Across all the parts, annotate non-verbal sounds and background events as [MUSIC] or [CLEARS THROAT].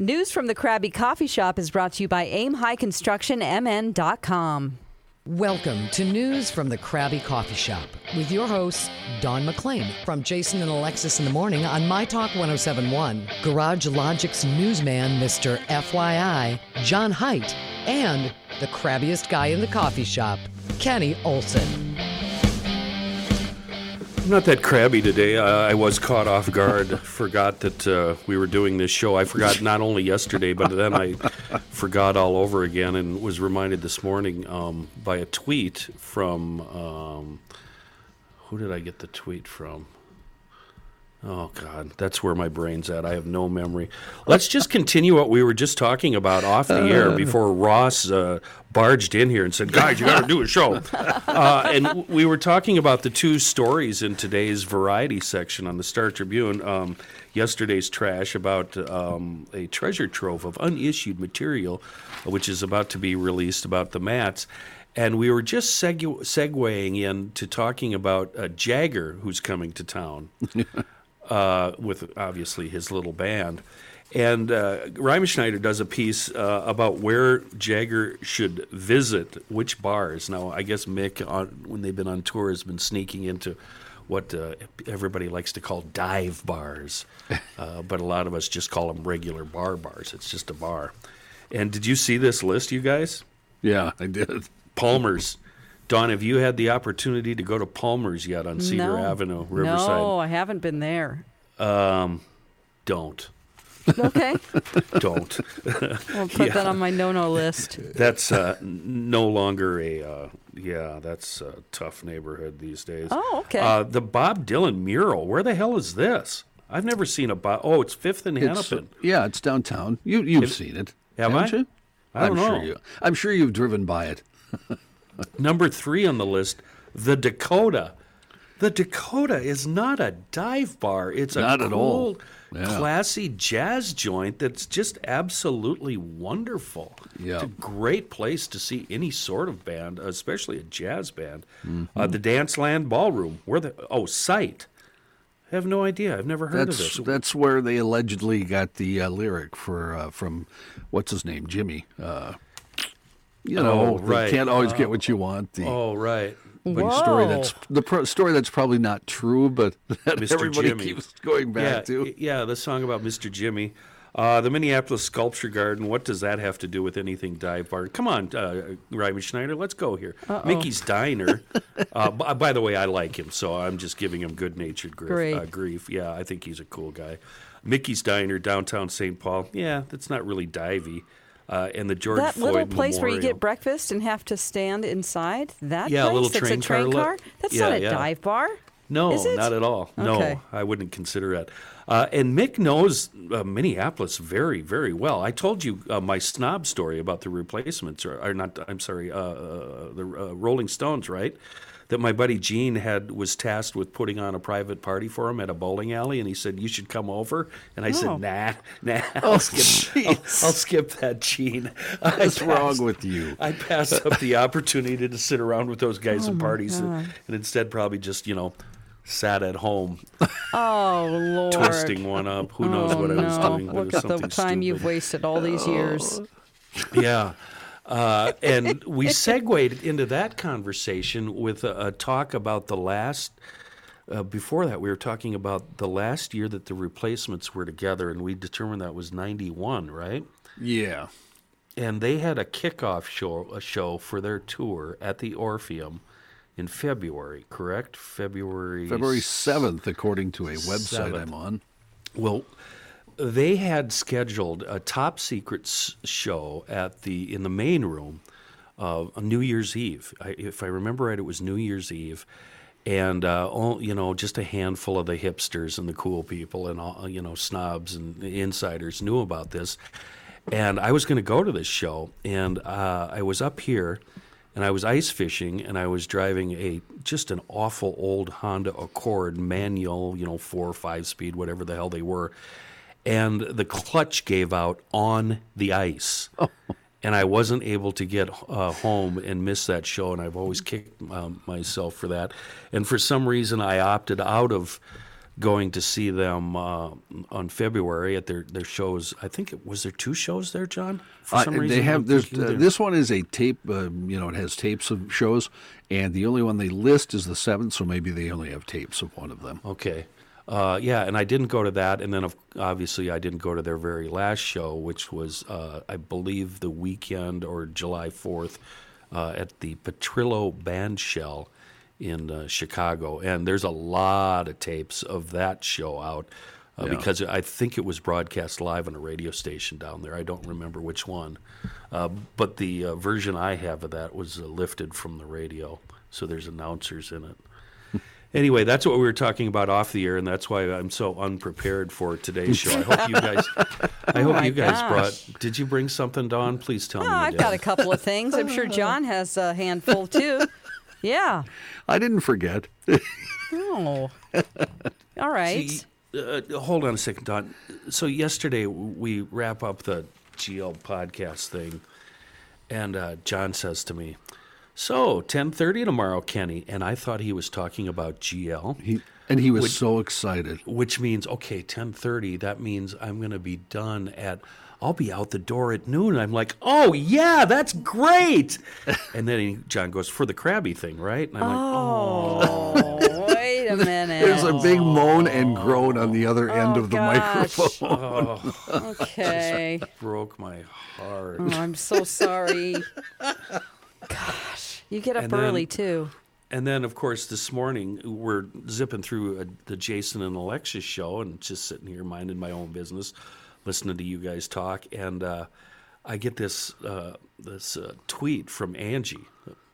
News from the Krabby Coffee Shop is brought to you by Aim High Construction MN.com. Welcome to News from the Krabby Coffee Shop with your hosts, Dawn McClain from Jason and Alexis in the Morning on My Talk 1071, Garage Logic's newsman, Mr. FYI, John Height, and the crabbiest guy in the coffee shop, Kenny Olson. I'm not that crabby today. Uh, I was caught off guard. [LAUGHS] forgot that uh, we were doing this show. I forgot not only yesterday, but then I forgot all over again and was reminded this morning um, by a tweet from. Um, who did I get the tweet from? Oh God, that's where my brain's at. I have no memory. Let's just continue what we were just talking about off the air before Ross uh, barged in here and said, "Guys, you got to do a show." [LAUGHS] Uh, and we were talking about the two stories in today's variety section on the Star Tribune. Um, yesterday's trash about um, a treasure trove of unissued material, which is about to be released about the mats. And we were just segu- segueing into talking about uh, Jagger, who's coming to town [LAUGHS] uh, with obviously his little band. And uh, Riemenschneider does a piece uh, about where Jagger should visit which bars. Now, I guess Mick, on, when they've been on tour, has been sneaking into what uh, everybody likes to call dive bars, [LAUGHS] uh, but a lot of us just call them regular bar bars. It's just a bar. And did you see this list, you guys? Yeah, I did. Palmer's. Dawn, have you had the opportunity to go to Palmer's yet on Cedar no. Avenue, Riverside? No, I haven't been there. Um, don't. Okay, [LAUGHS] Don't. [LAUGHS] I'll put that on my no-no list. That's uh, no longer a, uh, yeah, that's a tough neighborhood these days. Oh, okay. Uh, the Bob Dylan mural, where the hell is this? I've never seen a Bob, oh, it's Fifth and It's, Hennepin. yeah, it's downtown. You you've seen it, have haven't I? you? I don't am know. Sure you, I'm sure you've driven by it. [LAUGHS] Number three on the list, the Dakota. The Dakota is not a dive bar. It's a Not all. cool, Yeah. classy jazz joint that's just absolutely wonderful. Yeah. It's a great place to see any sort of band, especially a jazz band. Uh, Mm-hmm. the Danceland Ballroom. Where the oh site? I have no idea. I've never heard That's of this. that's where they allegedly got the uh, lyric for uh, from what's his name, Jimmy. Uh, you know, Oh, right. you can't always get what you want. The oh right. big story that's the pro- story that's probably not true, but [LAUGHS] that Mr. everybody Jimmy. keeps going back yeah, to. Yeah, the song about Mr. Jimmy. Uh, the Minneapolis Sculpture Garden, what does that have to do with anything dive bar? Come on, uh, Riemenschneider, let's go here. Mickey's Diner. [LAUGHS] uh, b- by the way, I like him, so I'm just giving him good natured grief, Great. uh, grief. Yeah, I think he's a cool guy. Mickey's Diner, downtown St. Paul. Yeah, that's not really divey. Uh, and the George that Floyd little place where you get breakfast and have to stand inside. That Yeah, a place little that's train a train car car. That's Yeah, not a yeah. dive bar. No, not at all. Okay. No, I wouldn't consider it. Uh, and Mick knows uh, Minneapolis very, very well. I told you uh, my snob story about the replacements, or, or not. I'm sorry, uh, uh, the uh, Rolling Stones, right? That my buddy Gene had was tasked with putting on a private party for him at a bowling alley, and he said you should come over. And I Oh. said, Nah, nah, oh, [LAUGHS] I'll skip. I'll, I'll skip that, Gene. [LAUGHS] What's wrong with you? I passed up the opportunity to sit around with those guys Oh at parties, and, and instead probably just you know sat at home Oh Lord. twisting one up. Who knows oh, what I was doing? Look at the time you've wasted all these years. Yeah. Uh, and we segued into that conversation with a, a talk about the last. Uh, before that, we were talking about the last year that the replacements were together, and we determined that was '91, right? Yeah, And they had a kickoff show, a show for their tour at the Orpheum in February, correct? February. February seventh, according to a website 7th. I'm on. Well, they had scheduled a top secret show at the in the main room uh, on New Year's Eve. I, if I remember right, it was New Year's Eve, and uh, all, you know, just a handful of the hipsters and the cool people and all, you know, snobs and insiders knew about this. And I was going to go to this show, and uh, I was up here, and I was ice fishing, and I was driving a just an awful old Honda Accord manual, you know, four or five speed, whatever the hell they were, and the clutch gave out on the ice. And I wasn't able to get uh, home and miss that show, and I've always kicked um, myself for that. And for some reason, I opted out of going to see them uh, on February at their, their shows. I think it was there two shows there, John. For Uh, some they reason, have there's, uh, this one is a tape. Uh, you know, it has tapes of shows, and the only one they list is the seventh. So maybe they only have tapes of one of them. Okay. Uh, yeah, and I didn't go to that, and then of, obviously I didn't go to their very last show, which was uh, I believe the weekend or July fourth uh, at the Petrillo Bandshell in uh, Chicago, and there's a lot of tapes of that show out uh, Yeah. because I think it was broadcast live on a radio station down there. I don't remember which one, uh, but the uh, version I have of that was uh, lifted from the radio, so there's announcers in it. Anyway, that's what we were talking about off the air, and that's why I'm so unprepared for today's show. I hope you [LAUGHS] guys, I hope my you guys gosh. brought. Did you bring something, Dawn? Please tell Oh, me. I've did. got a couple of things. I'm sure John [LAUGHS] has a handful too. Yeah. I didn't forget. Oh. [LAUGHS] All right. See, uh, hold on a second, Dawn. So yesterday we wrap up the GL podcast thing, and uh, John says to me, "So 10:30 tomorrow, Kenny," and I thought he was talking about GL. He and he was so excited. which means okay 10:30 that means I'm going to be done at I'll be out the door at noon I'm like oh yeah that's great [LAUGHS] and then he, John goes for the crabby thing right and I'm like Oh, oh. [LAUGHS] wait a minute. There's a big moan and groan on the other end Oh, of the gosh. microphone. [LAUGHS] Okay. broke my heart Oh, I'm so sorry. Gosh, you get up And then- early too. and then of course this morning we're zipping through uh the Jason and Alexis show and just sitting here minding my own business listening to you guys talk. And uh, I get this uh, this uh, tweet from Angie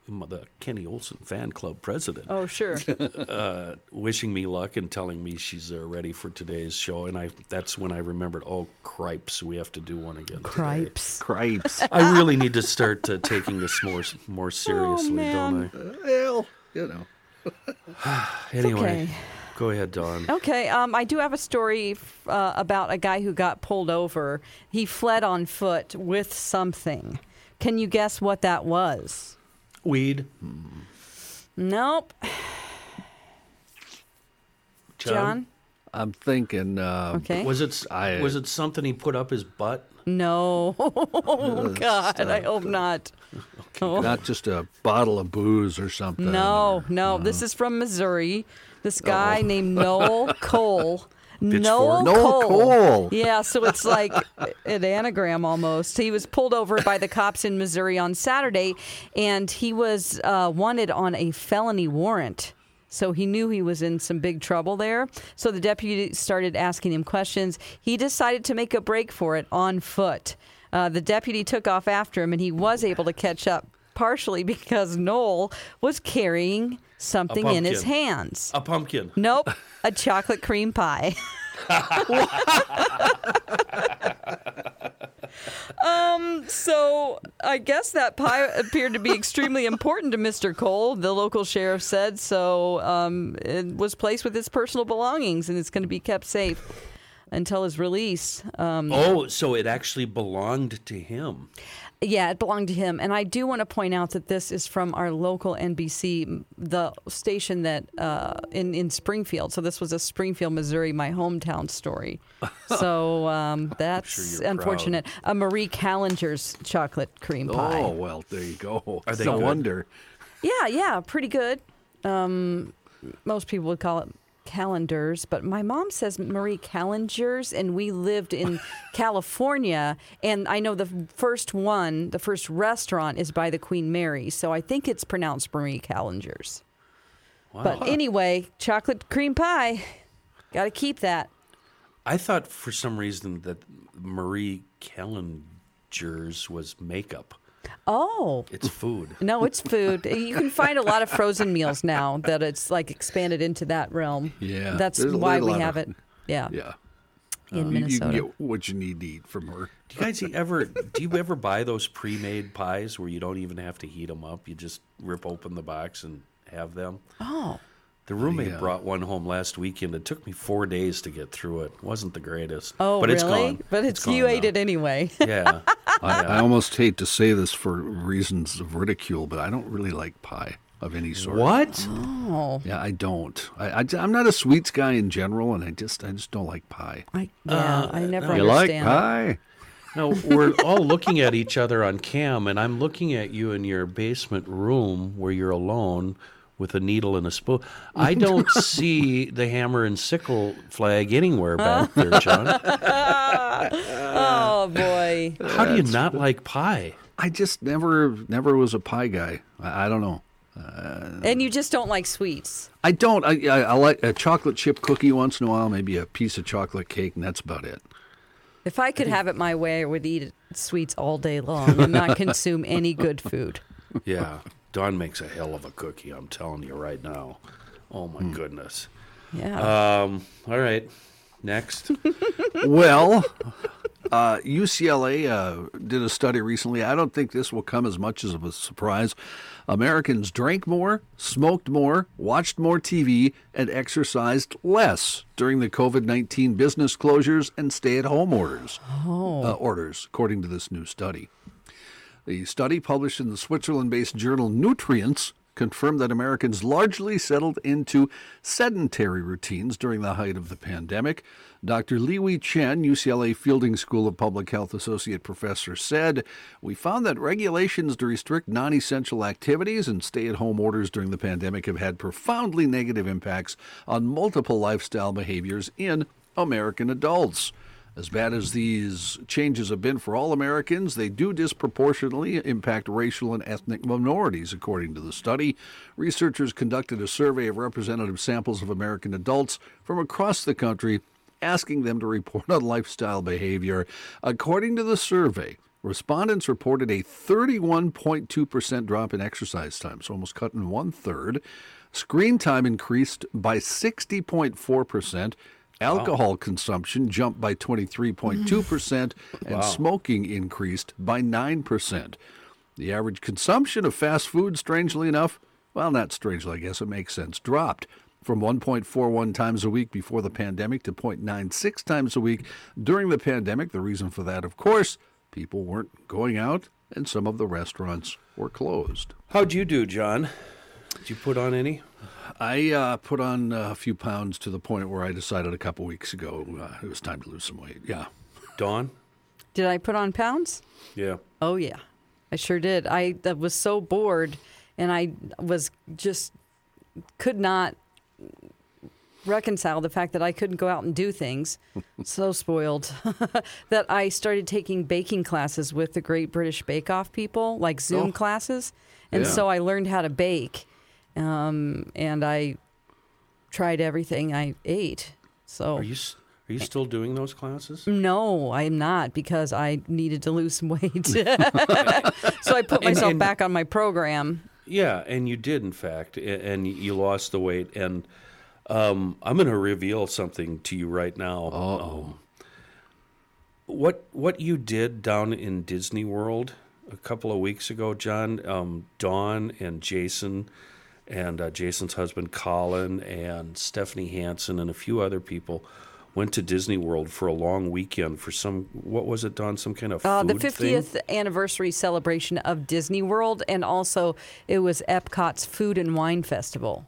the Kenny Olson fan club president Oh, sure. [LAUGHS] uh, wishing me luck and telling me she's uh, ready for today's show. And I that's when I remembered, oh, cripes, we have to do one again. today." Cripes. Cripes. I really need to start uh, taking this more more seriously, man. don't I? well, you know. I? [SIGHS] Anyway, okay. go ahead, Dawn. Okay, um, I do have a story uh, about a guy who got pulled over. He fled on foot with something. Can you guess what that was? Weed, Nope. John? I'm thinking. Uh, Okay. Was it I- was it something he put up his butt? No. [LAUGHS] [LAUGHS] Oh, God. I hope not. [LAUGHS] Oh. Not just a bottle of booze or something. No, or- no. This is from Missouri. This guy named Noel Cole. Noel, Noel Cole. Yeah, so it's [LAUGHS] like an anagram almost. He was pulled over by the cops in Missouri on Saturday, and he was uh, wanted on a felony warrant. So he knew he was in some big trouble there. So the deputy started asking him questions. He decided to make a break for it on foot. Uh, the deputy took off after him, and he was able to catch up partially because Noel was carrying something in his hands. A pumpkin. Nope, [LAUGHS] a chocolate cream pie. [LAUGHS] um, so I guess that pie appeared to be extremely important to Mr. Cole. The local sheriff said so. Um, it was placed with his personal belongings, and it's going to be kept safe until his release. Um, Oh, so it actually belonged to him. yeah, it belonged to him. And I do want to point out that this is from our local NBC, the station that uh, in in Springfield. So this was a Springfield, Missouri, my hometown story. [LAUGHS] So um, that's you're unfortunate. A Marie Callender's chocolate cream pie. Oh well, there you go. Are they no good? wonder. Yeah, yeah, pretty good. Um, most people would call it calendars, but my mom says Marie Callengers, and we lived in [LAUGHS] California. And I know the first one, the first restaurant is by the Queen Mary, so I think it's pronounced Marie Callengers. But anyway, chocolate cream pie, got to keep that. I thought for some reason that Marie Callenger's was makeup. Oh. It's food. No, it's food. You can find a lot of frozen meals now that it's like expanded into that realm. Yeah, That's there's why lot we of- have it. Yeah. Yeah. In Uh, you- You, Minnesota. can get what you need to eat from her. Do you guys ever do you ever buy those pre-made pies where you don't even have to heat them up? You just rip open the box and have them. Oh. The roommate Yeah. Uh, brought one home last weekend. It took me four days to get through it. wasn't the greatest. Oh, but really? it's gone. But it's, gone you ate now. it anyway. [LAUGHS] Yeah. I, uh, I almost hate to say this for reasons of ridicule, but I don't really like pie of any sort. what? oh. Yeah, I don't. I, I, am not a sweets guy in general, and I just I just don't like pie. I, yeah, uh, I never You like understand. pie? No, we're all looking at each other on cam, and I'm looking at you in your basement room where you're alone with a needle and a spoon. [LAUGHS] I don't see the hammer and sickle flag anywhere back [LAUGHS] there, John. Oh boy. How do you not like pie? I just never never was a pie guy. I, I don't know. Uh, and you just don't like sweets. I don't. I, I I like a chocolate chip cookie once in a while, maybe a piece of chocolate cake, and that's about it. If I could have it my way, I would eat sweets all day long and not [LAUGHS] consume any good food. Yeah, Dawn makes a hell of a cookie. I'm telling you right now. Oh my goodness. Yeah. Um. All right. Next. [LAUGHS] well, uh, UCLA uh, did a study recently. I don't think this will come as much as of a surprise. Americans drank more, smoked more, watched more TV, and exercised less during the COVID 19 business closures and stay at home orders, uh, orders, according to this new study. The study, published in the Switzerland based journal Nutrients, confirmed that Americans largely settled into sedentary routines during the height of the pandemic. Dr. Liwei Chen, UCLA Fielding School of Public Health Associate Professor, said, We found that regulations to restrict non essential activities and stay at home orders during the pandemic have had profoundly negative impacts on multiple lifestyle behaviors in American adults. As bad as these changes have been for all Americans, they do disproportionately impact racial and ethnic minorities, according to the study. Researchers conducted a survey of representative samples of American adults from across the country, asking them to report on lifestyle behavior. According to the survey, respondents reported a 31.2% drop in exercise time, so almost cut in one third. Screen time increased by 60.4%. Alcohol consumption jumped by 23.2%, [LAUGHS] and smoking increased by 9%. The average consumption of fast food, strangely enough, well, not strangely, I guess it makes sense, dropped from 1.41 times a week before the pandemic to 0.96 times a week during the pandemic. The reason for that, of course, people weren't going out and some of the restaurants were closed. How'd you do, John? Did you put on any? I uh, put on uh, a few pounds to the point where I decided a couple weeks ago uh, it was time to lose some weight. Yeah. Dawn? Did I put on pounds? Yeah. Oh yeah, I sure did. I, I was so bored, and I was just could not reconcile the fact that I couldn't go out and do things. [LAUGHS] so spoiled [LAUGHS] that I started taking baking classes with the Great British Bake Off people, like Zoom Oh. classes, and Yeah. so I learned how to bake, um, and I tried everything I ate. So Are you are you still doing those classes? no, I'm not because I needed to lose some weight. [LAUGHS] so I put myself and- back on my program. Yeah, and you did, in fact, and you lost the weight. And um, I'm going to reveal something to you right now. Um, what what you did down in Disney World a couple of weeks ago, John? Um, Dawn and Jason, and uh, Jason's husband Colin, and Stephanie Hansen, and a few other people went to Disney World for a long weekend for some. What was it, Dawn? Some kind of Uh, the food thing? 50th anniversary celebration of Disney World, and also it was Epcot's Food and Wine Festival.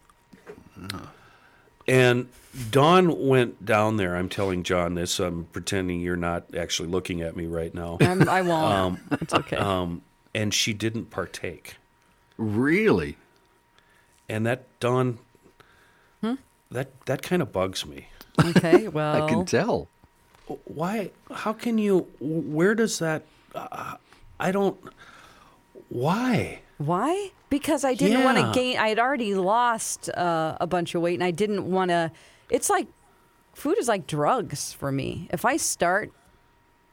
And Dawn went down there. I'm telling John this. I'm pretending you're not actually looking at me right now. [LAUGHS] I'm, I won't. it's okay. Um, and she didn't partake. Really? And that Dawn, that that kind of bugs me. okay. Well, [LAUGHS] I can tell. Why? How can you? Where does that? Uh, I don't. Why? Why? Because I didn't want to gain. I had already lost uh, a bunch of weight, and I didn't want to. It's like food is like drugs for me. If I start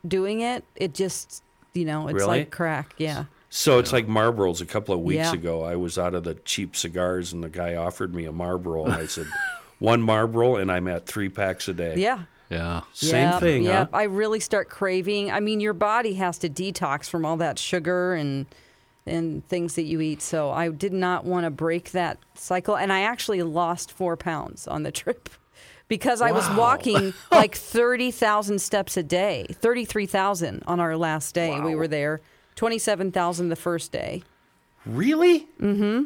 doing it, it just you know it's Really? like crack. Yeah. So it's like Marlboros. A couple of weeks Yeah. ago, I was out of the cheap cigars, and the guy offered me a Marlboro, I said, [LAUGHS] "One Marlboro," and I'm at three packs a day. Yeah. Yeah. Same Yep, thing, Yep. huh? I really start craving. I mean, your body has to detox from all that sugar and and things that you eat. So I did not want to break that cycle, and I actually lost four pounds on the [LAUGHS] trip because I was walking [LAUGHS] like thirty thousand steps a day, thirty three thousand on our last day. We were there, twenty seven thousand the first day. Really? Mm-hmm.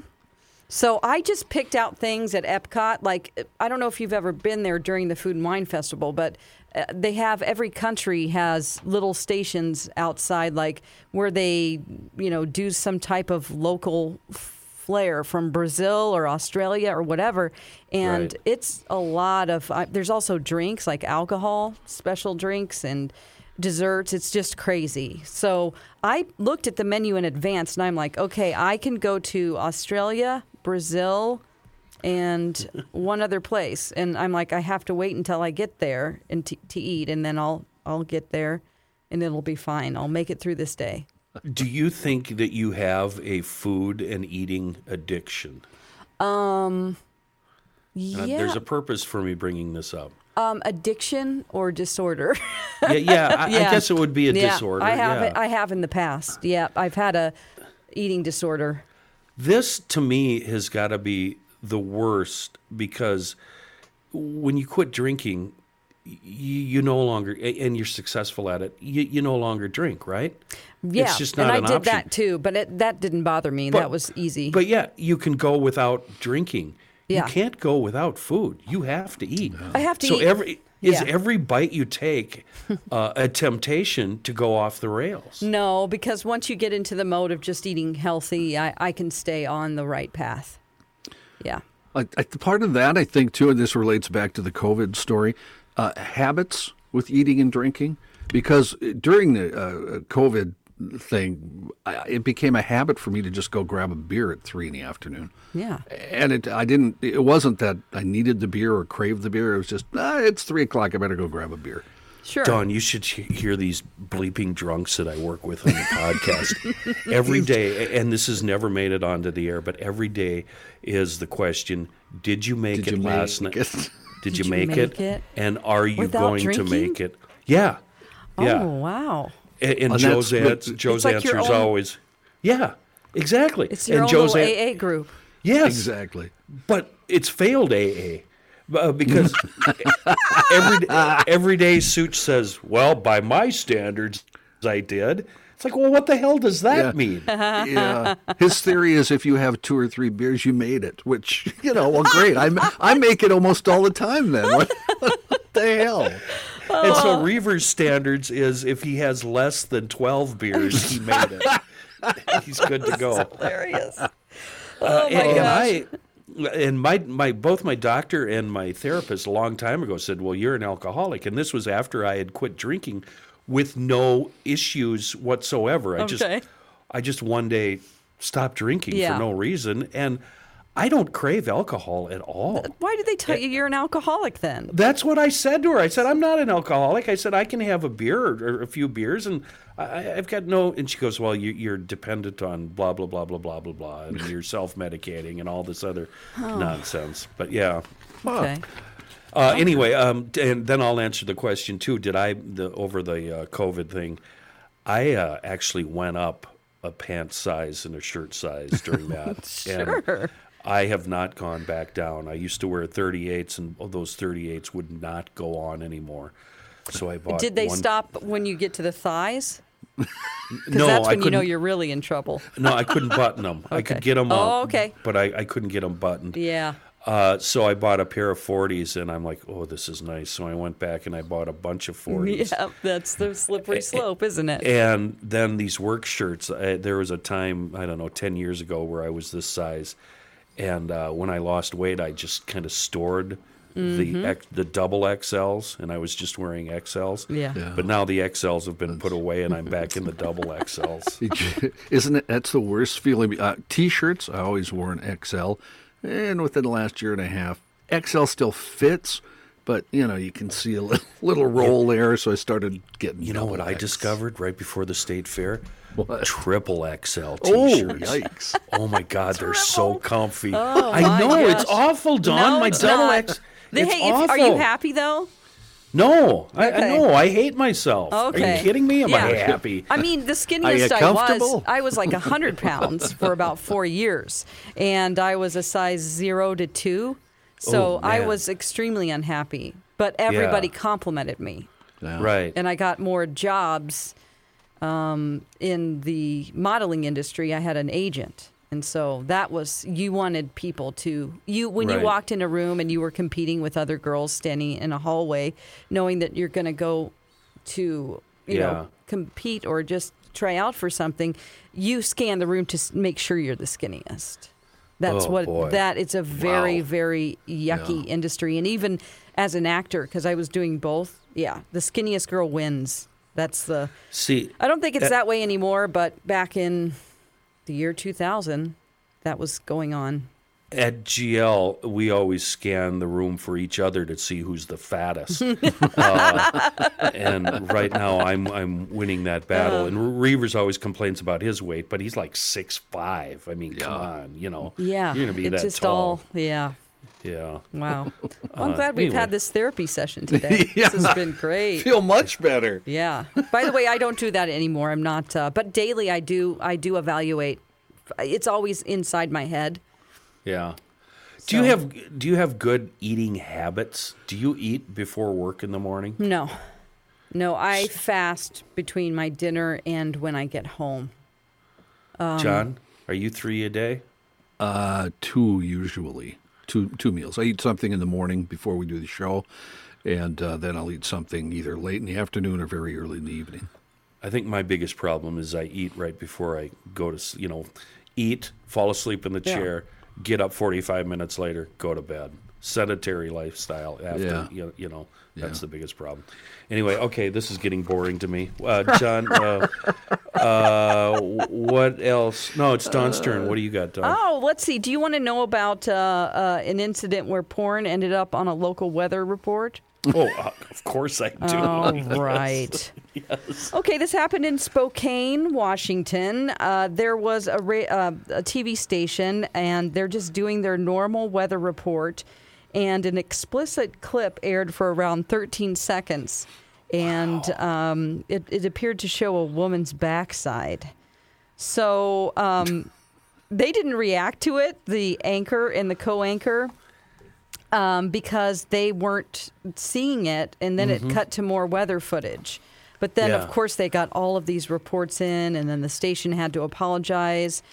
So I just picked out things at Epcot. Like I don't know if you've ever been there during the Food and Wine Festival, but uh, they have every country has little stations outside, like where they, you know, do some type of local flair from Brazil or Australia or whatever. And Right. it's a lot of. Uh, there's also drinks like alcohol, special drinks, and desserts. It's just crazy. So I looked at the menu in advance and I'm like, okay, I can go to Australia, Brazil, and one other place. And I'm like, I have to wait until I get there and to, to eat, and then I'll I'll get there, and it'll be fine. I'll make it through this day. Do you think that you have a food and eating addiction? Um, Yeah. Uh, there's a purpose for me bringing this up. Um, addiction or disorder. Yeah, yeah, I, I [LAUGHS] guess it would be a yeah, disorder. I have yeah. I have in the past. Yeah, I've had a eating disorder. This to me has got to be the worst because when you quit drinking, you, you no longer and you're successful at it. You, you no longer drink, right? Yeah, it's just not and I an did option. that too, but it, that didn't bother me. But- that was easy. But yeah, you can go without drinking. Yeah. You can't go without food. You have to eat. I have to so eat. every is Yeah. every bite you take [LAUGHS] uh, a temptation to go off the rails. no, because once you get into the mode of just eating healthy, I, I can stay on the right path. Yeah. I, I, part of that, I think, too, and this relates back to the COVID story, uh, habits with eating and drinking. Because during the uh, COVID thing, I, it became a habit for me to just go grab a beer at three in the afternoon. Yeah. And it, I didn't. It wasn't that I needed the beer or craved the beer. It was just, ah, it's three o'clock. I better go grab a beer. Sure. Dawn, you should hear these bleeping drunks that I work with on the podcast [LAUGHS] every day. And this has never made it onto the air, but every day is the question: Did you make Did it you last make night? it? [LAUGHS] Did, you, you make, make it? it? And are you Without going to make it? Yeah, yeah. Oh wow. And, and And Joe's, that's- Joe's like answer is own- always, "Yeah, exactly." It's your and own Joe's little an- AA group. yes, Exactly. but it's failed AA uh, because [LAUGHS] every every day Such says, "Well, by my standards, I did." It's like, well, what the hell does that Yeah. mean? [LAUGHS] yeah. His theory is if you have two or three beers, you made it. Which you know, well, great. I I make it almost all the time. Then what, [LAUGHS] what the hell? And so Reaver's standards is if he has less than twelve beers, he made it. He's good to go. [LAUGHS] Hilarious. Uh, Oh my and, and gosh. I and my my both my doctor and my therapist a long time ago said, "Well, you're an alcoholic," and this was after I had quit drinking with no issues whatsoever. I just Okay. I just one day stopped drinking Yeah. for no reason, and I don't crave alcohol at all. Why did they tell you you're an alcoholic then? That's what I said to her. I said, I'm not an alcoholic. I said, I can have a beer or, a few beers, and I, I've got no. And she goes, Well, you, you're dependent on blah, blah, blah, blah, blah, blah, blah, and you're [LAUGHS] self medicating and all this other nonsense. But yeah. Okay. Uh, Anyway, um, and then I'll answer the question too. Did I, the, over the uh, COVID thing, I uh, actually went up a pant size and a shirt size during that. [LAUGHS] Sure. And I have not gone back down. I used to wear 38s, and those 38s would not go on anymore. So I bought. Did they one- stop when you get to the thighs? [LAUGHS] Because No, that's I when you know you're really in trouble. No, I couldn't button them. I could get them. Oh, okay. But I, I couldn't get them buttoned. Yeah. Uh, so I bought a pair of 40s, and I'm like, oh, this is nice. So I went back and I bought a bunch of 40s. [LAUGHS] Yeah, that's the slippery slope, isn't it? And then these work shirts. Uh, there was a time I don't know, ten years ago, where I was this size, and uh, when I lost weight, I just kind of stored Mm-hmm. the X, the double XLs, and I was just wearing XLs. Yeah. Yeah. But now the XLs have been put away, and I'm back in the double [LAUGHS] XLs. [LAUGHS] Isn't it? That's the worst feeling. Uh, T-shirts. I always wore an XL, and within the last year and a half, XL still fits, but you know you can see a little, little roll there, so I started getting. You know what double I X. discovered right before the state fair? What? Triple XL Oh, t-shirts. yikes! Oh my God, they're so comfy. Oh, I know gosh. it's awful, Don. No, my it's double not. X. They- it's hey, if- awful. are you happy though? No, I, I no, I hate myself. Are Okay. you kidding me? Am I happy? I mean, the skinniest I was. I was like 100 [LAUGHS] pounds for about four years. And I was a size zero to two. So Oh, I was extremely unhappy. But everybody Yeah. complimented me. Yeah. Right. And I got more jobs um, in the modeling industry. I had an agent. And so that was, you wanted people to, you, when you walked in a room and you were competing with other girls standing in a hallway, knowing that you're going to go to, you Yeah. know, compete or just try out for something, you scan the room to make sure you're the skinniest. That's Oh, what boy. that it's a very Wow. very yucky Yeah. industry and even as an actor because I was doing both, yeah, the skinniest girl wins. That's the See, I don't think it's Uh, that way anymore, but back in the year 2000 that was going on. at GL, we always scan the room for each other to see who's the fattest. [LAUGHS] uh, and right now, I'm I'm winning that battle. Uh. and Reavers always complains about his weight, but he's like six five. I mean, come on, you know. Yeah. you're gonna be it's that just tall. all yeah. Yeah. Wow. Well, [LAUGHS] I'm Uh, glad we've anyway. had this therapy session [LAUGHS] today. This has been great. Feel much better. Yeah. By the way, I don't do that anymore. I'm not. Uh, but daily, I do. I do evaluate. It's always inside my head. Yeah. Do you have do you have good eating habits? Do you eat before work in the morning? No, no. I fast between my dinner and when I get home. Um, John, are you three a day? Uh, two usually, two two meals. I eat something in the morning before we do the show, and uh, then I'll eat something either late in the afternoon or very early in the evening. I think my biggest problem is I eat right before I go to, you know, eat, fall asleep in the Yeah. chair, get up 45 minutes later, go to bed. Sedentary lifestyle after, Yeah. you, you know, that's Yeah. the biggest problem. Anyway, okay, this is getting boring to me. Uh, [LAUGHS] John, uh, uh, what else? No, it's Dawn's turn. What do you got, Don? Oh, let's see. Do you want to know about uh, uh, an incident where porn ended up on a local weather report? Oh, uh, of course I do. Oh, [LAUGHS] right. Okay, this happened in Spokane, Washington. Uh, there was a, ra- uh, a TV station, and they're just doing their normal weather report, and an explicit clip aired for around 13 seconds, and um, it, it appeared to show a woman's backside. So um, [LAUGHS] they didn't react to it, the anchor and the co-anchor um, because they weren't seeing it, and then it cut to more weather footage. But then, Yeah. of course, they got all of these reports in, and then the station had to apologize.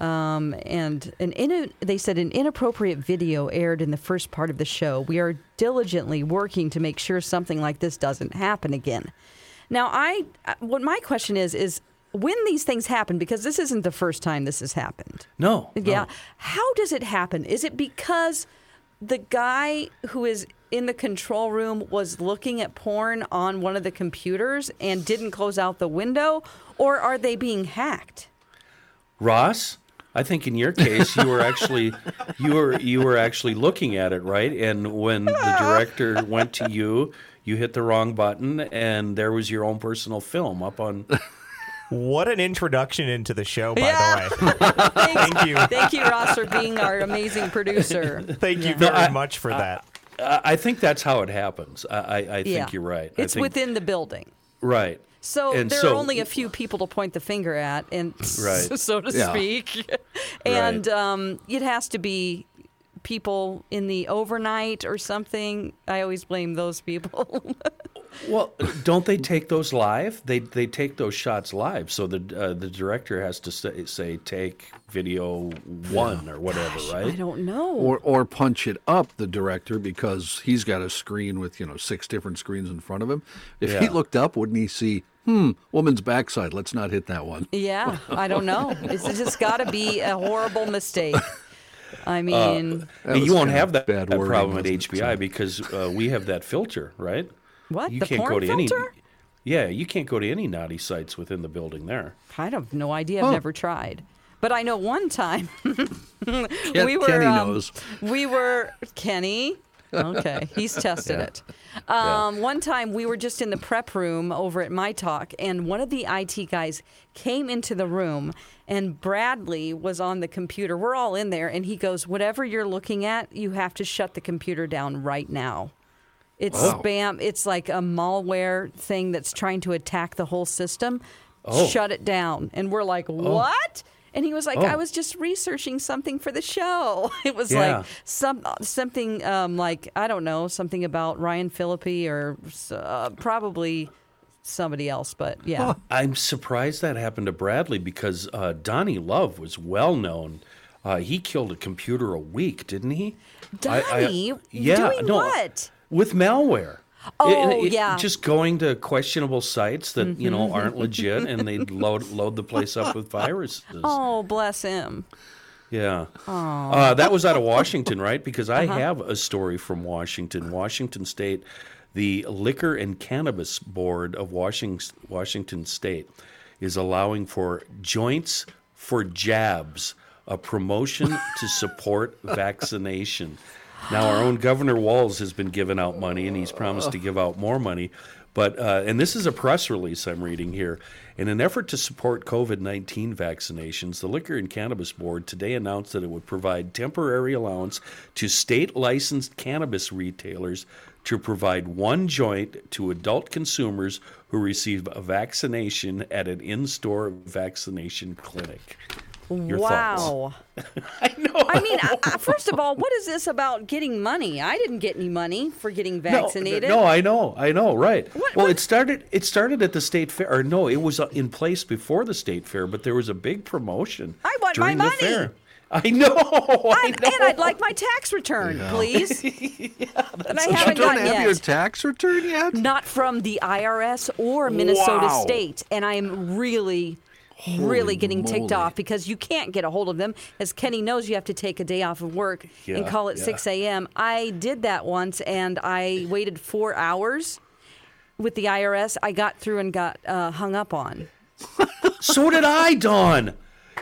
Um, and an in, they said an inappropriate video aired in the first part of the show. We are diligently working to make sure something like this doesn't happen again. Now, I uh, what my question is is when these things happen because this isn't the first time this has happened. No. Yeah. no. How does it happen? Is it because the guy who is in the control room was looking at porn on one of the computers and didn't close out the window? Or are they being hacked? Ross, I think in your case you were actually [LAUGHS] you were you were actually looking at it, right? And when the [LAUGHS] director went to you, you hit the wrong button and there was your own personal film up on [LAUGHS] What an introduction into the show, by Yeah. the way. Thank you. Thank you, Ross, for being our amazing producer. Thank you very I- much for that. I I think that's how it happens. I, I, I think yeah. you're right. I It's think- within the building. right. So And there so- are only a few people to point the finger at, and [LAUGHS] Right. [LAUGHS] so to Yeah. speak. [LAUGHS] And um, it has to be people in the overnight or something. I always blame those people. Well, don't they take those live? They they take those shots live. So the uh, the director has to say, say take video one or whatever, I right? I don't know. Or or punch it up the director because he's got a screen with you know six different screens in front of him. If he looked up, wouldn't he see? Hmm, woman's backside. Let's not hit that one. yeah, [LAUGHS] I don't know. It's just got to be a horrible mistake. I mean, That you won't have that, bad that wording, problem at wasn't it? HBI because uh, we have that filter, right? what? You the can't porn go to filter? any. Yeah, you can't go to any naughty sites within the building there. I have no idea. I've Huh. never tried. But I know one time [LAUGHS] we were Kenny um, knows. we were Kenny. Okay, he's tested it. Um, One time we were just in the prep room over at My Talk, and one of the IT guys came into the room, and Bradley was on the computer. We're all in there, and he goes, Whatever you're looking at, you have to shut the computer down right now. It's spam. It's like a malware thing that's trying to attack the whole system. Oh. Shut it down. And we're like, what? And he was like, I Oh. was just researching something for the show. [LAUGHS] It was Yeah. like some something um, like I don't know something about Ryan Phillippe or uh, probably somebody else, but yeah. I'm surprised that happened to Bradley because uh, Donnie Love was well known. Uh, he killed a computer a week, didn't he? I- I- Donnie, yeah, doing no, what? With malware. Oh, yeah. Just going to questionable sites that you know aren't legit, and they [LAUGHS] load load the place up with viruses. Oh, bless him. Yeah. Uh, that was out of Washington, right? Because I Uh-huh. have a story from Washington. Washington State, the Liquor and Cannabis Board of Washington, Washington State is allowing for joints for jabs, a promotion to support [LAUGHS] vaccination. Now, our own Governor Walz has been giving out money, and he's promised to give out more money. But uh, and this is a press release I'm reading here. In an effort to support COVID 19 vaccinations, the Liquor and Cannabis Board today announced that it would provide temporary allowance to state licensed cannabis retailers to provide one joint to adult consumers who receive a vaccination at an in store vaccination clinic. Your thoughts? wow. [LAUGHS] I know. I mean, I, I, first of all, what is this about getting money? I didn't get any money for getting vaccinated. No, no, I know, I know, right. What- well, what- it started. It started at the state fair, or no, it was uh, in place before the state fair, but there was a big promotion. I want my during the money. fair. I know. [LAUGHS] I know. and I'd like my tax return, please. [LAUGHS] yeah, and I You haven't you don't have yet. your tax return yet? Not from the IRS or Minnesota Wow. State. And I'm really, really getting ticked off because you can't get a hold of them. As Kenny knows, you have to take a day off of work and call at yeah. 6 a.m. I did that once and I waited four hours with the IRS. I got through and got uh, hung up on. [LAUGHS] so did I, Dawn.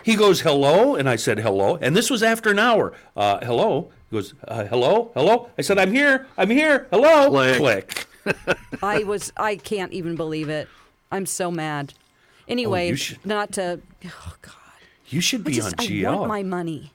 He goes, hello, and I said hello, and this was after an hour. Uh, hello. He goes, uh, hello, hello. I said, I'm here, I'm here. Hello. Click. [LAUGHS] I was, I can't even believe it. I'm so mad. Oh, anyway, you should- not to, oh God. You should I be just, on I want my money.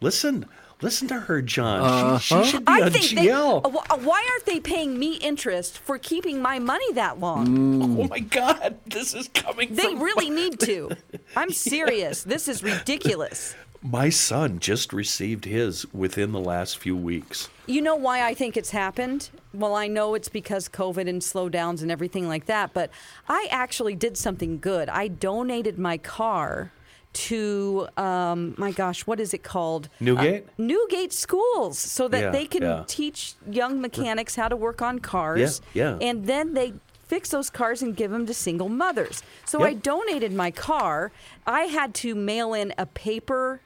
Listen, listen to her, John. She, uh-huh. she should be I on think they, GL. uh, wh- uh, why aren't they paying me interest for keeping my money that long? Oh mm. my God, this is coming They from really need to. [LAUGHS] I'm serious. This is ridiculous. My son just received his within the last few weeks. You know why I think it's happened? Well, I know it's because COVID and slowdowns and everything like that, but I actually did something good. I donated my car to, um, my gosh, what is it called? Newgate? Uh, Newgate schools, so that Yeah, they can yeah. teach young mechanics how to work on cars. Yeah, yeah. And then they fix those cars and give them to single mothers. So I donated my car. I had to mail in a paper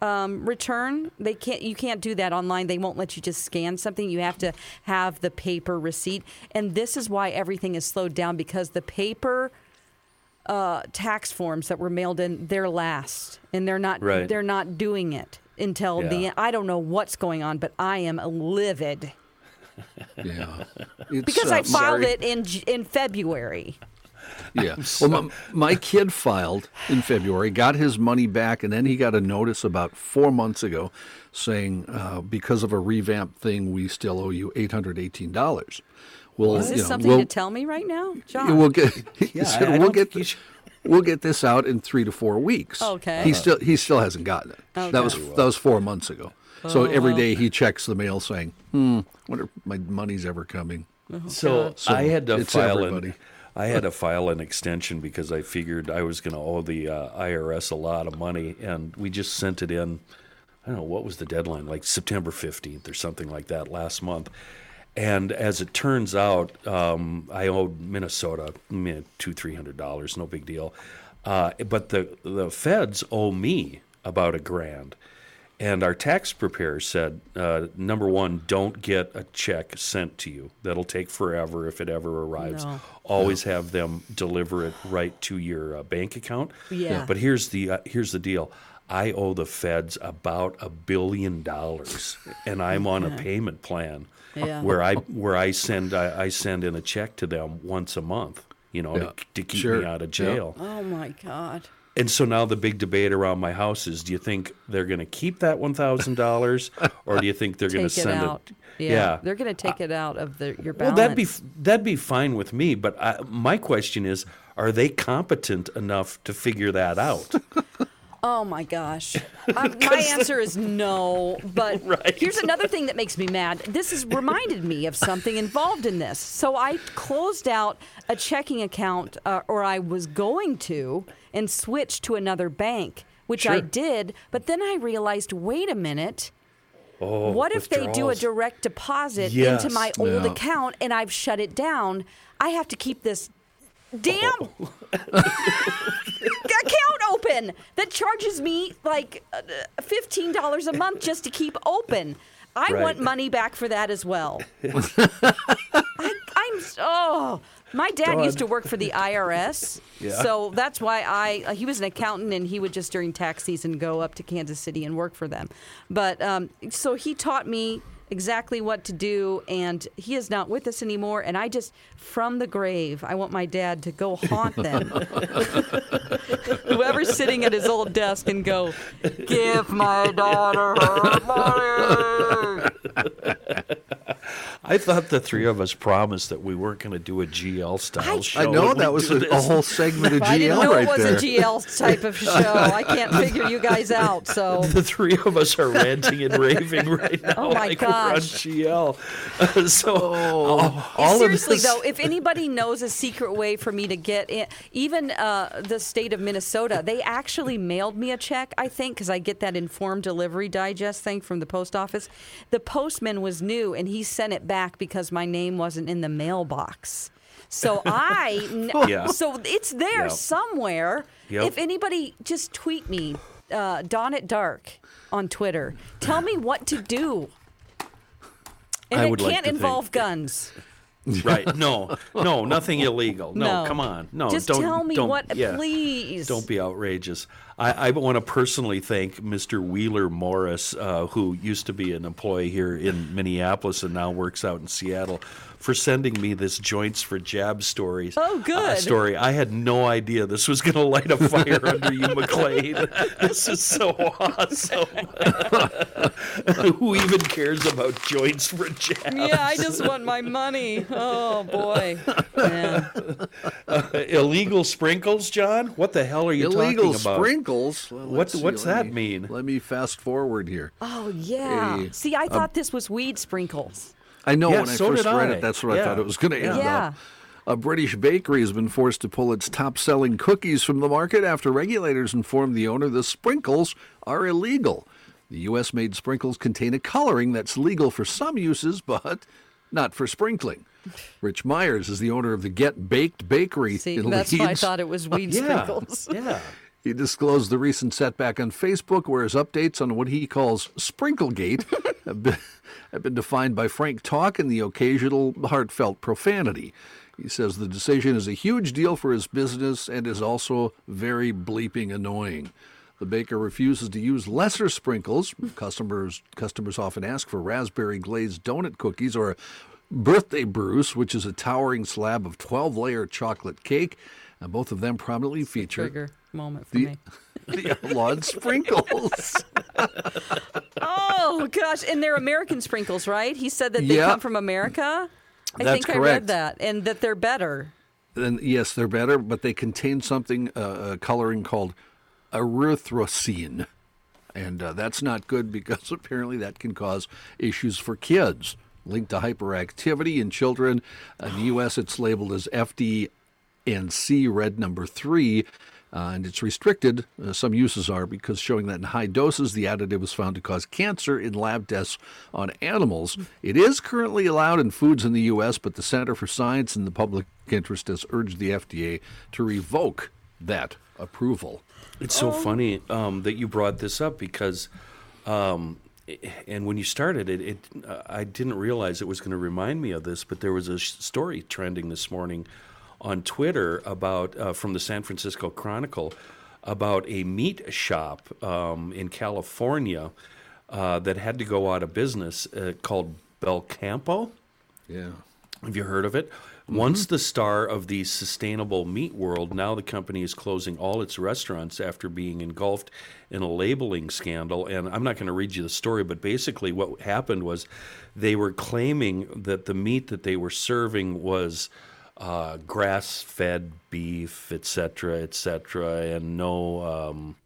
um, return. They can't. You can't do that online. They won't let you just scan something. You have to have the paper receipt. And this is why everything is slowed down because the paper uh, tax forms that were mailed in they're last, and they're not. Right. They're not doing it until the. Yeah. I don't know what's going on, but I am livid [LAUGHS] Yeah. [LAUGHS] It's, because uh, I filed sorry. it in in February. Yeah. [LAUGHS] Well, my, my kid filed in February, got his money back, and then he got a notice about four months ago saying uh, because of a revamped thing, we still owe you eight hundred eighteen dollars. Well, Is this you know, something we'll, to tell me right now, John? We'll get. [LAUGHS] Yeah, said, I- I we'll don't get. think you th- should- We'll get this out in three to four weeks. Okay. He still he still hasn't gotten it. That was that was four months ago. So every day he checks the mail saying, "Hmm, wonder if my money's ever coming." So, So I had to file everybody. an I had to file an extension because I figured I was going to owe the uh, IRS a lot of money, and we just sent it in. I don't know what was the deadline, like September fifteenth or something like that last month. And as it turns out, um, I owed Minnesota two three hundred dollars, no big deal. Uh, but the the feds owe me about a grand. And our tax preparer said, uh, number one, don't get a check sent to you. That'll take forever if it ever arrives. No. Always have them deliver it right to your uh, bank account. Yeah. But here's the uh, here's the deal. I owe the feds about a billion dollars, and I'm on a payment plan Yeah. where I where I send I, I send in a check to them once a month. You know, Yeah. to, to keep Sure. me out of Yeah. jail. Oh my God. And so now the big debate around my house is: Do you think they're going to keep that one thousand dollars, or do you think they're going to it send out. it? Yeah. They're going to take it out of the, your balance. Well, that'd be that'd be fine with me. But I, my question is: Are they competent enough to figure that out? Oh my gosh. [LAUGHS] Um, my answer is no. But [LAUGHS] Right. here's another thing that makes me mad. This has reminded me of something involved in this. So I closed out a checking account, uh, or I was going to, and switched to another bank, which I did. But then I realized wait a minute. Oh, What if they do a direct deposit Yes. into my old Yeah. account and I've shut it down? I have to keep this damn Oh. [LAUGHS] open that charges me like uh, $15 a month just to keep open. I Right. want money back for that as well. [LAUGHS] I, I'm oh, my dad used to work for the IRS, Yeah. so that's why I. uh, He was an accountant, and he would just during tax season go up to Kansas City and work for them. But um, so he taught me exactly what to do, and he is not with us anymore. And I just from the grave, I want my dad to go haunt them. [LAUGHS] Whoever's sitting at his old desk and go, give my daughter her money. [LAUGHS] I thought the three of us promised that we weren't going to do a GL style I- show. I know that was a, a whole segment of GL. [LAUGHS] I didn't know right it was there. a GL type of show. I [LAUGHS] can't figure you guys out. So [LAUGHS] The three of us are ranting and raving right now. Oh, my like gosh. We're on GL. so all, all seriously of this, though, if anybody knows a secret way for me to get in, even uh, the state of Minnesota, they actually mailed me a check. I think because I get that informed delivery digest thing from the post office. The postman was new and he sent it back because my name wasn't in the mailbox. So [LAUGHS] I, Yeah. so it's there Yep. somewhere. Yep. If anybody just tweet me, uh, Dawn at Dark on Twitter, tell me what to do. And I it can't think- involve guns. [LAUGHS] right? No, no, nothing illegal. No, No. come on, no. Just don't, tell me don't- what, yeah. please. Don't be outrageous. I, I want to personally thank Mr. Wheeler Morris, uh, who used to be an employee here in Minneapolis and now works out in Seattle, for sending me this joints for jab stories. Oh, good. uh, story. I had no idea this was going to light a fire under you, McLean. [LAUGHS] This is so awesome. [LAUGHS] who even cares about joints for jab? Yeah, I just want my money. Oh boy. Man. Illegal sprinkles, John? What the hell are you Illegal talking about? Illegal sprinkles. Well, What- see, what's that me- mean? Let me fast forward here. Oh yeah. Hey, See, I thought this was weed sprinkles. I know Yeah, when I first read I. it, that's what I thought it was going to end Yeah. up. A British bakery has been forced to pull its top selling cookies from the market after regulators informed the owner the sprinkles are illegal. The U.S. made sprinkles contain a coloring that's legal for some uses, but not for sprinkling. Rich Myers is the owner of the Get Baked Bakery See, in that's why I thought it was [LAUGHS] weed Yeah. sprinkles. Yeah. [LAUGHS] He disclosed the recent setback on Facebook, where his updates on what he calls Sprinklegate [LAUGHS] have been, have been defined by frank talk and the occasional heartfelt profanity. He says the decision is a huge deal for his business and is also very bleeping annoying. The baker refuses to use lesser sprinkles. Customers customers often ask for raspberry glazed donut cookies or birthday Bruce, which is a towering slab of 12 layer chocolate cake. And both of them prominently feature moment for the, me. [LAUGHS] the outlawed sprinkles. [LAUGHS] Oh gosh, and they're American sprinkles, right? He said that they Yeah. come from America. I That's think I read that, and that they're better. and yes, they're better, but they contain something, uh, a coloring called erythrosine. And uh, that's not good because [LAUGHS] apparently that can cause issues for kids linked to hyperactivity in children. In the U.S., it's labeled as FD&C red number three. Uh, and it's restricted, uh, some uses are, because showing that in high doses, the additive was found to cause cancer in lab tests on animals. It is currently allowed in foods in the U.S., but the Center for Science and the Public Interest has urged the FDA to revoke that approval. It's so funny um, that you brought this up because Um, and when you started it, it uh, I didn't realize it was going to remind me of this, but there was a sh- story trending this morning on Twitter about uh, from the San Francisco Chronicle about a meat shop um, in California uh, that had to go out of business uh, called Belcampo. Yeah. Have you heard of it? Once the star of the sustainable meat world, now the company is closing all its restaurants after being engulfed in a labeling scandal. And I'm not going to read you the story, but basically what happened was they were claiming that the meat that they were serving was uh, grass-fed beef, et cetera, et cetera, and no um,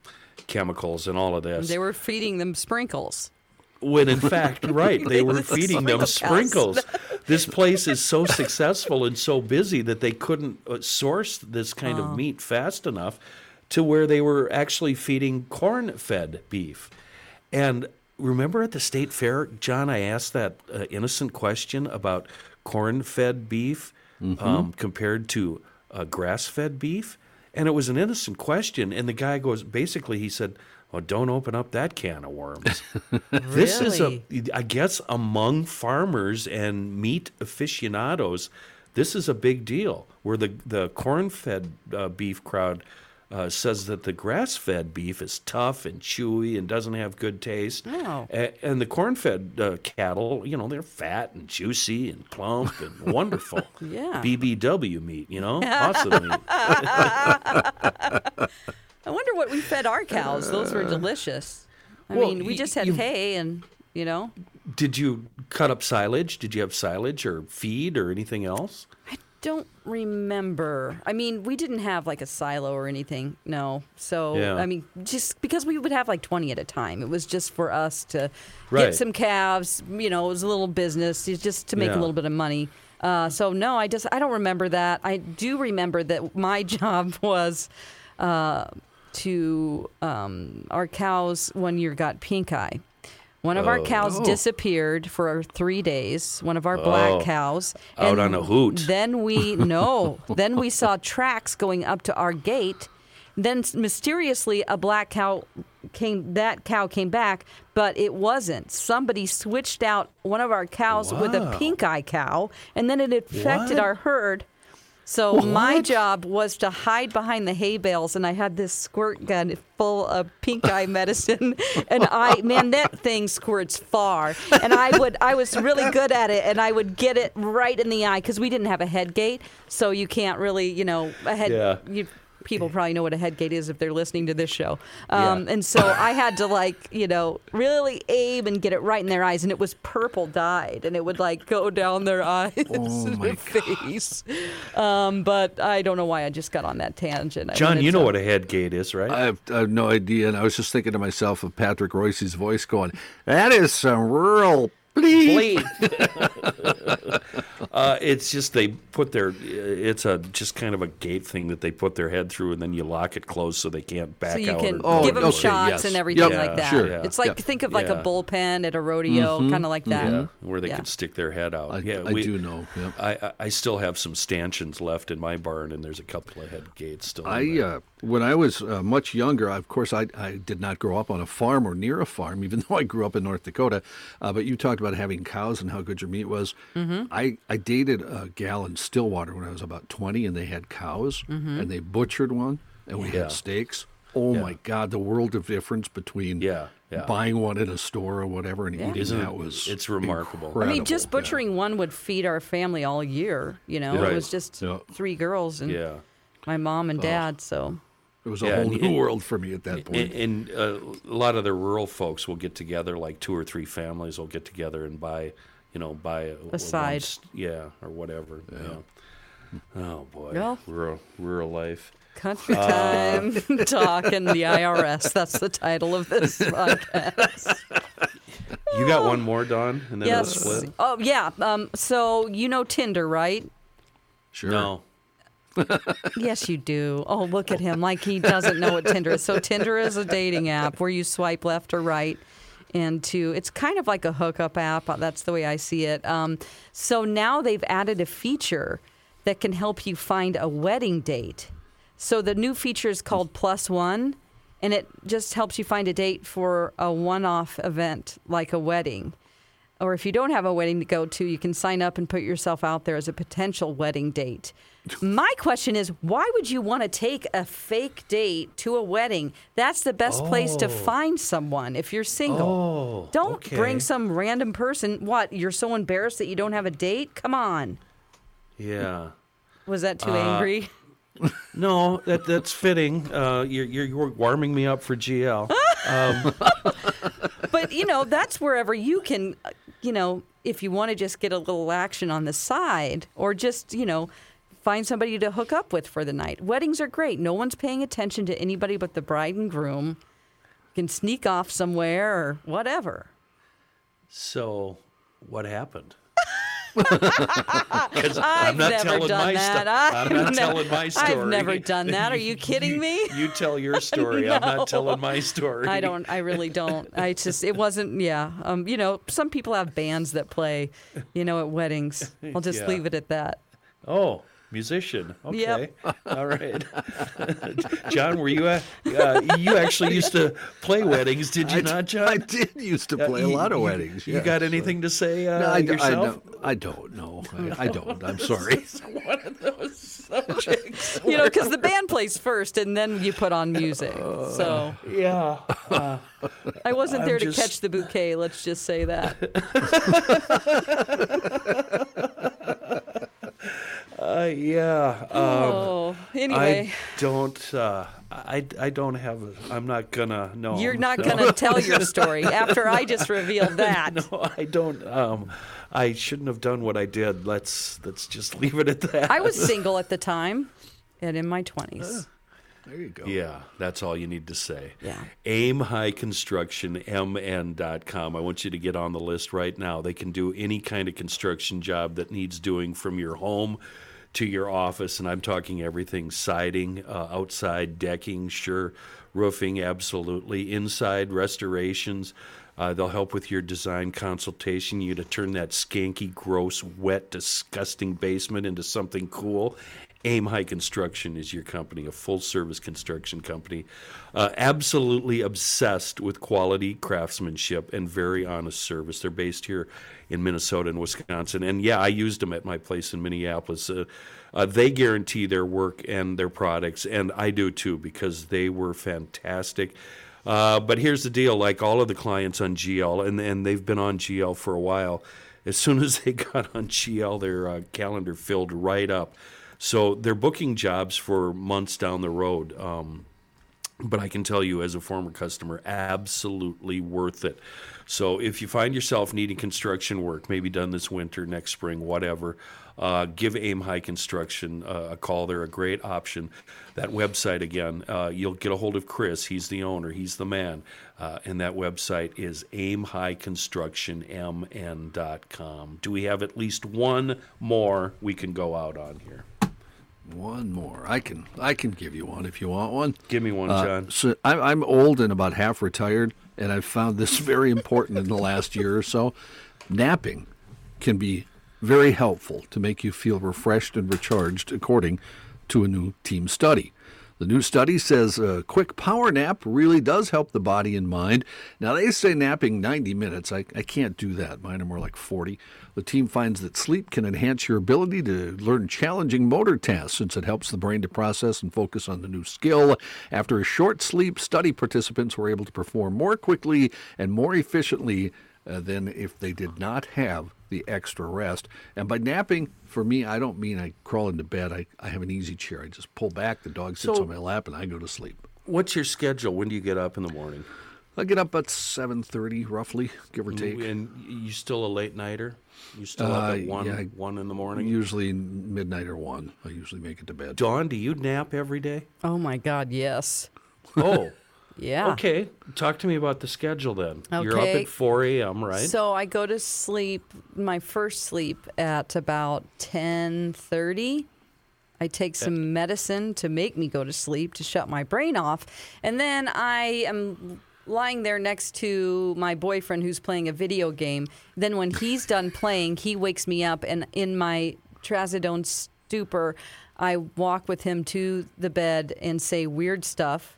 chemicals and all of this. They were feeding them sprinkles. When in fact, [LAUGHS] right, they were feeding them sprinkle sprinkles. [LAUGHS] this place is so successful and so busy that they couldn't uh, source this kind Oh. of meat fast enough to where they were actually feeding corn fed beef. And remember at the state fair, John, I asked that uh, innocent question about corn fed beef um, compared to uh, grass fed beef. And it was an innocent question. And the guy goes, basically, he said, well, don't open up that can of worms. [LAUGHS] This is a, I guess, among farmers and meat aficionados, this is a big deal. Where the the corn-fed uh, beef crowd uh, says that the grass-fed beef is tough and chewy and doesn't have good taste, Oh. A- and the corn-fed uh, cattle, you know, they're fat and juicy and plump and [LAUGHS] wonderful. Yeah. BBW meat, you know, [LAUGHS] awesome meat. I wonder what we fed our cows. Those were delicious. I Well, mean, we just had you- hay and, you know, Did you cut up silage? Did you have silage or feed or anything else? Don't remember. I mean, we didn't have like a silo or anything. No. So, Yeah. I mean, just because we would have like 20 at a time. It was just for us to Right. get some calves. You know, it was a little business just to make Yeah. a little bit of money. Uh, so, no, I just, I don't remember that. I do remember that my [LAUGHS] job was uh, to, um, our cows one year got pink eye. One of our oh, cows Oh. disappeared for three days. One of our black Oh. cows. Out on a hoot. Then we [LAUGHS] no. then we saw tracks going up to our gate. Then mysteriously, a black cow came. That cow came back, but it wasn't. Somebody switched out one of our cows with a pink eye cow, and then it infected What? our herd. So my job was to hide behind the hay bales, and I had this squirt gun full of pink eye medicine, [LAUGHS] and I man that thing squirts far, and I would I was really good at it, and I would get it right in the eye because we didn't have a head gate, so you can't really you know a head. Yeah. You, people probably know what a head gate is if they're listening to this show, um, Yeah. and so I had to like you know really aim and get it right in their eyes, and it was purple dyed, and it would like go down their [LAUGHS] eyes, Oh, and my their face. Um, but I don't know why I just got on that tangent. I John, wanted you know to- what a head gate is, right? I have, I have no idea, and I was just thinking to myself of Patrick Royce's voice going, "That is some rural bleep." Bleep. [LAUGHS] uh, it's just they put their. It's a just kind of a gate thing that they put their head through, and then you lock it closed so they can't back out. So you out. can or Oh, give them okay, shots yes. and everything Yep, like that. sure. It's like Yeah. think of like a bullpen at a rodeo, kind of like that. Yeah, where they Yeah. can stick their head out. I, yeah, I we- do know. Yep. I, I- I still have some stanchions left in my barn, and there's a couple of head gates still. I there. uh, when I was uh, much younger, of course, I, I did not grow up on a farm or near a farm, even though I grew up in North Dakota. Uh, but you talked about having cows and how good your meat was. Mm-hmm. I, I dated a gal in Stillwater when I was about twenty, and they had cows, Mm-hmm. and they butchered one, and we Yeah. had steaks. Oh Yeah. my God, the world of difference between Yeah, yeah. buying one at a store or whatever and eating Isn't that it- was it's remarkable. I mean, incredible. just Yeah. butchering one would feed our family all year. You know, Right. it was just Yeah. three girls and yeah. my mom and dad. So It was a Yeah, whole and- new and- world for me at that point. And, and uh, a lot of the rural folks will get together, like two or three families will get together and buy, you know, buy a, one side. s- yeah, or whatever. Yeah. Oh boy, Well. rural rural life. country Uh. time [LAUGHS] [LAUGHS] talk and the IRS. That's the title of this [LAUGHS] podcast. You got one more, Dawn, and then yes. we'll split. Oh yeah. Um. So you know Tinder, right? sure. No, Yes, you do. Oh, look at him, like he doesn't know what Tinder is. So Tinder is a dating app where you swipe left or right, and to it's kind of like a hookup app. That's the way I see it. Um, so now they've added a feature that can help you find a wedding date. So the new feature is called Plus One. and it just helps you find a date for a one-off event like a wedding. Or if you don't have a wedding to go to, you can sign up and put yourself out there as a potential wedding date. My question is, why would you want to take a fake date to a wedding? That's the best place to find someone if you're single. Oh, don't okay. bring some random person. What? You're so embarrassed that you don't have a date? Come on. Yeah. Was that too Uh, angry? [LAUGHS] No, that that's fitting. Uh, you're, you're you're warming me up for GL. [LAUGHS] But you know, that's wherever you can, uh, you know, if you want to just get a little action on the side, or just you know, find somebody to hook up with for the night. Weddings are great. No one's paying attention to anybody but the bride and groom. You can sneak off somewhere or whatever. So, what happened? [LAUGHS] [LAUGHS] I'm not never telling done my that. I've I'm not never- telling my story. I've never done that. Are you [LAUGHS] kidding me? You, you tell your story. I'm not telling my story. I don't. I really don't. I just. It wasn't. Yeah. Um. You know, some people have bands that play. You know, at weddings. I'll just Yeah. leave it at that. Oh, musician. Okay. Yep. All right. [LAUGHS] John, were you? Uh, uh, you actually used to play weddings, did you I, not, John? I did used to Uh, play a you- lot of weddings. You yes. got anything to say uh, No, I, yourself? don't- I don't know. I, I don't. I'm [LAUGHS] sorry. One of those subjects. [LAUGHS] You know, because the band plays first, and then you put on music. So Yeah. I wasn't I'm there to just- catch the bouquet. Let's just say that. Uh, yeah. Um, oh. Anyway, I don't. Uh, I, I don't have. A, I'm not gonna. No. you're not gonna tell your [LAUGHS] story after I just revealed that. No, I don't. Um, I shouldn't have done what I did. Let's let's just leave it at that. I was [LAUGHS] single at the time, and in my twenties. There you go. Yeah, that's all you need to say. Yeah. Aim High Construction, MN.com. I want you to get on the list right now. They can do any kind of construction job that needs doing from your home to your office. And I'm talking everything siding, uh, outside decking, sure, roofing, absolutely, inside restorations. Uh, they'll help with your design consultation, you to turn that skanky, gross, wet, disgusting basement into something cool. Aim High Construction is your company, a full service construction company. Uh, absolutely obsessed with quality craftsmanship and very honest service. They're based here in Minnesota and Wisconsin. And yeah, I used them at my place in Minneapolis. Uh, uh, they guarantee their work and their products, and I do too because they were fantastic. Uh, but here's the deal like all of the clients on GL, and, and they've been on GL for a while, as soon as they [LAUGHS] got on GL, their uh, calendar filled right up. So they're booking jobs for months down the road. Um, but I can tell you, as a former customer, absolutely worth it. So if you find yourself needing construction work, maybe done this winter, next spring, whatever, uh, give Aim High Construction uh, a call. They're a great option. That website again, uh, you'll get a hold of Chris. He's the owner. He's the man. Uh, and that website is aimhighconstructionmn.com. Do we have at least one more we can go out on here? One more. I can. I can give you one if you want one. Give me one, Uh, John. so I'm, I'm old and about half retired, and I've found this very important in the last year or so. Napping can be very helpful to make you feel refreshed and recharged, according to a new team study. The new study says a quick power nap really does help the body and mind. Now, they say napping 90 minutes. I, I can't do that. Mine are more like 40. The team finds that sleep can enhance your ability to learn challenging motor tasks since it helps the brain to process and focus on the new skill. After a short sleep, study participants were able to perform more quickly and more efficiently uh, than if they did not have the extra rest. And by napping, for me, I don't mean I crawl into bed. I, I have an easy chair. I just pull back, the dog sits So- on my lap, and I go to sleep. What's your schedule? When do you get up in the morning? I get up at 7.30, roughly, give or take. And you still a late nighter? You still up Uh, at one yeah, one in the morning? Usually midnight or 1. I usually make it to bed. Dawn, do you nap every day? Oh my God, yes. Oh, [LAUGHS] Yeah. okay. Talk to me about the schedule then. You're up at 4 a.m., right? So I go to sleep, my first sleep at about 10:30. I take some medicine to make me go to sleep to shut my brain off, and then I am lying there next to my boyfriend who's playing a video game. Then when he's [LAUGHS] done playing, he wakes me up and in my trazodone stupor, I walk with him to the bed and say weird stuff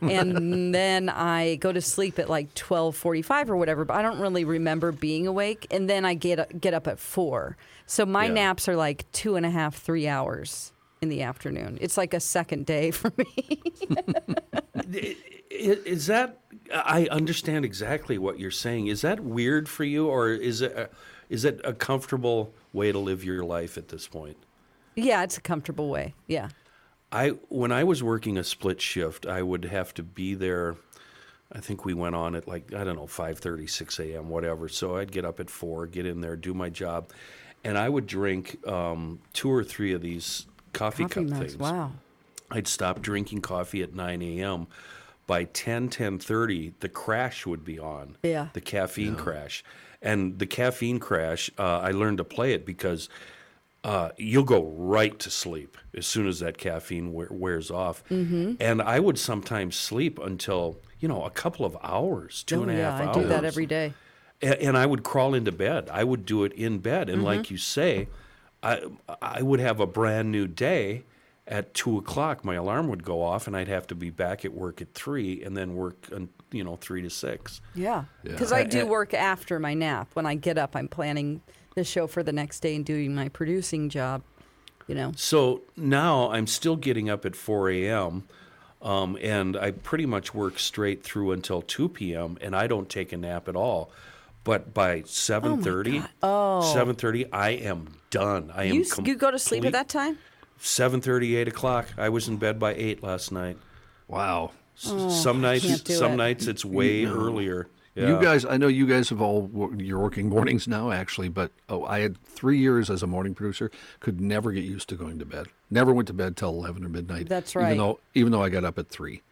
and then I go to sleep at like twelve forty-five or whatever. But I don't really remember being awake, and then I get get up at four. So my Yeah. naps are like two and a half, three hours in the afternoon. It's like a second day for me. [LAUGHS] Is that? I understand exactly what you're saying. Is that weird for you, or is it? A, is it a comfortable way to live your life at this point? yeah, it's a comfortable way. Yeah. I when I was working a split shift, I would have to be there. I think we went on at like I don't know 5:30, 6 a.m., whatever. So I'd get up at four, get in there, do my job, and I would drink um, two or three of these coffee, Coffee cup mugs. things. Wow. I'd stop drinking coffee at 9 a.m. By 10, 10.30, the crash would be on. Yeah. The caffeine crash. And the caffeine crash, uh, I learned to play it because uh, you'll go right to sleep as soon as that caffeine we- wears off. Mm-hmm. And I would sometimes sleep until, you know, a couple of hours, two and a oh, half yeah, hours. I do that every day. A- and I would crawl into bed. I would do it in bed, and Mm-hmm. like you say, I I would have a brand new day. At two o'clock, my alarm would go off, and I'd have to be back at work at three, and then work, un- you know, three to six. Yeah. Yeah. Because I do work after my nap. When I get up, I'm planning the show for the next day and doing my producing job. You know. So now I'm still getting up at 4 a.m. Um, and I pretty much work straight through until 2 p.m. and I don't take a nap at all. But by 7:30, Oh. 7:30, I am done. I am You, s- you go to sleep at that time? 7:30, 8 o'clock. I was in bed by eight last night. Wow. S- some nights, Oh, can't do some it. nights it's way earlier. You guys, I know you guys have all you're working [LAUGHS] mornings now, actually, but oh, I had three years as a morning producer. Could never get used to going to bed. Never went to bed till eleven or midnight. That's right. Even though, even though I got up at three,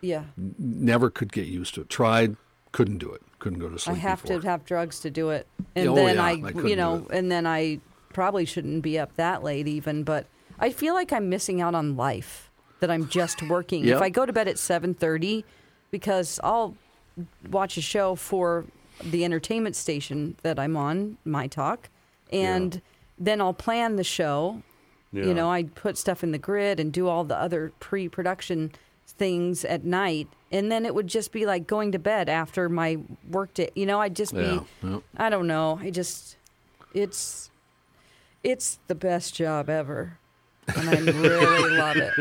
Yeah. never could get used to it. Tried, couldn't do it. Couldn't go to sleep. I have before. to have drugs to do it. And Oh, then yeah, I, I you know, and then I probably shouldn't be up that late even, but I feel like I'm missing out on life that I'm just working. Yep. If I go to bed at 7:30 because I'll watch a show for the entertainment station that I'm on, My Talk, and then I'll plan the show. Yeah. You know, I put stuff in the grid and do all the other pre-production things at night, and then it would just be like going to bed after my work day. You know, I'd just be, Yeah, yeah. I don't know, I just, it's, it's the best job ever. And I really love it.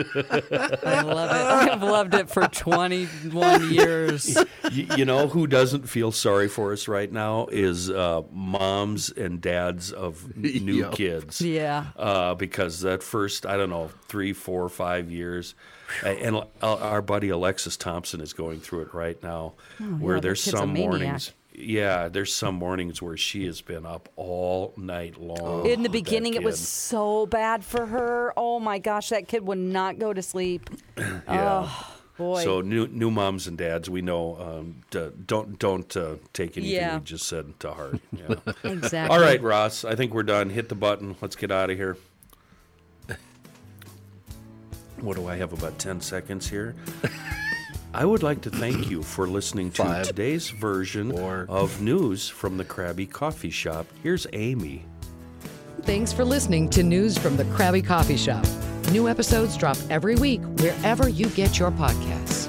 I love it. I've loved it for 21 years. you, you know who doesn't feel sorry for us right now is uh, moms and dads of [LAUGHS] new Yeah. kids. Yeah. Uh, because that first, I don't know, three, four, five years, and uh, our buddy Alexis Thompson is going through it right now, where Oh, that there's kid's a some maniac. mornings. Yeah, there's some mornings where she has been up all night long. In the beginning, it was so bad for her. Oh my gosh, that kid would not go to sleep. [CLEARS THROAT] Yeah. Boy. So new new moms and dads, we know um, d- don't don't uh, take anything Yeah. we just said to heart. Yeah. [LAUGHS] exactly. All right, Ross. I think we're done. Hit the button. Let's get out of here. What do I have? About 10 seconds here. [LAUGHS] I would like to thank you for listening to Five. today's version Four. of news from the Krabby Coffee Shop. Here's Amy. Thanks for listening to News from the Krabby Coffee Shop. New episodes drop every week wherever you get your podcasts.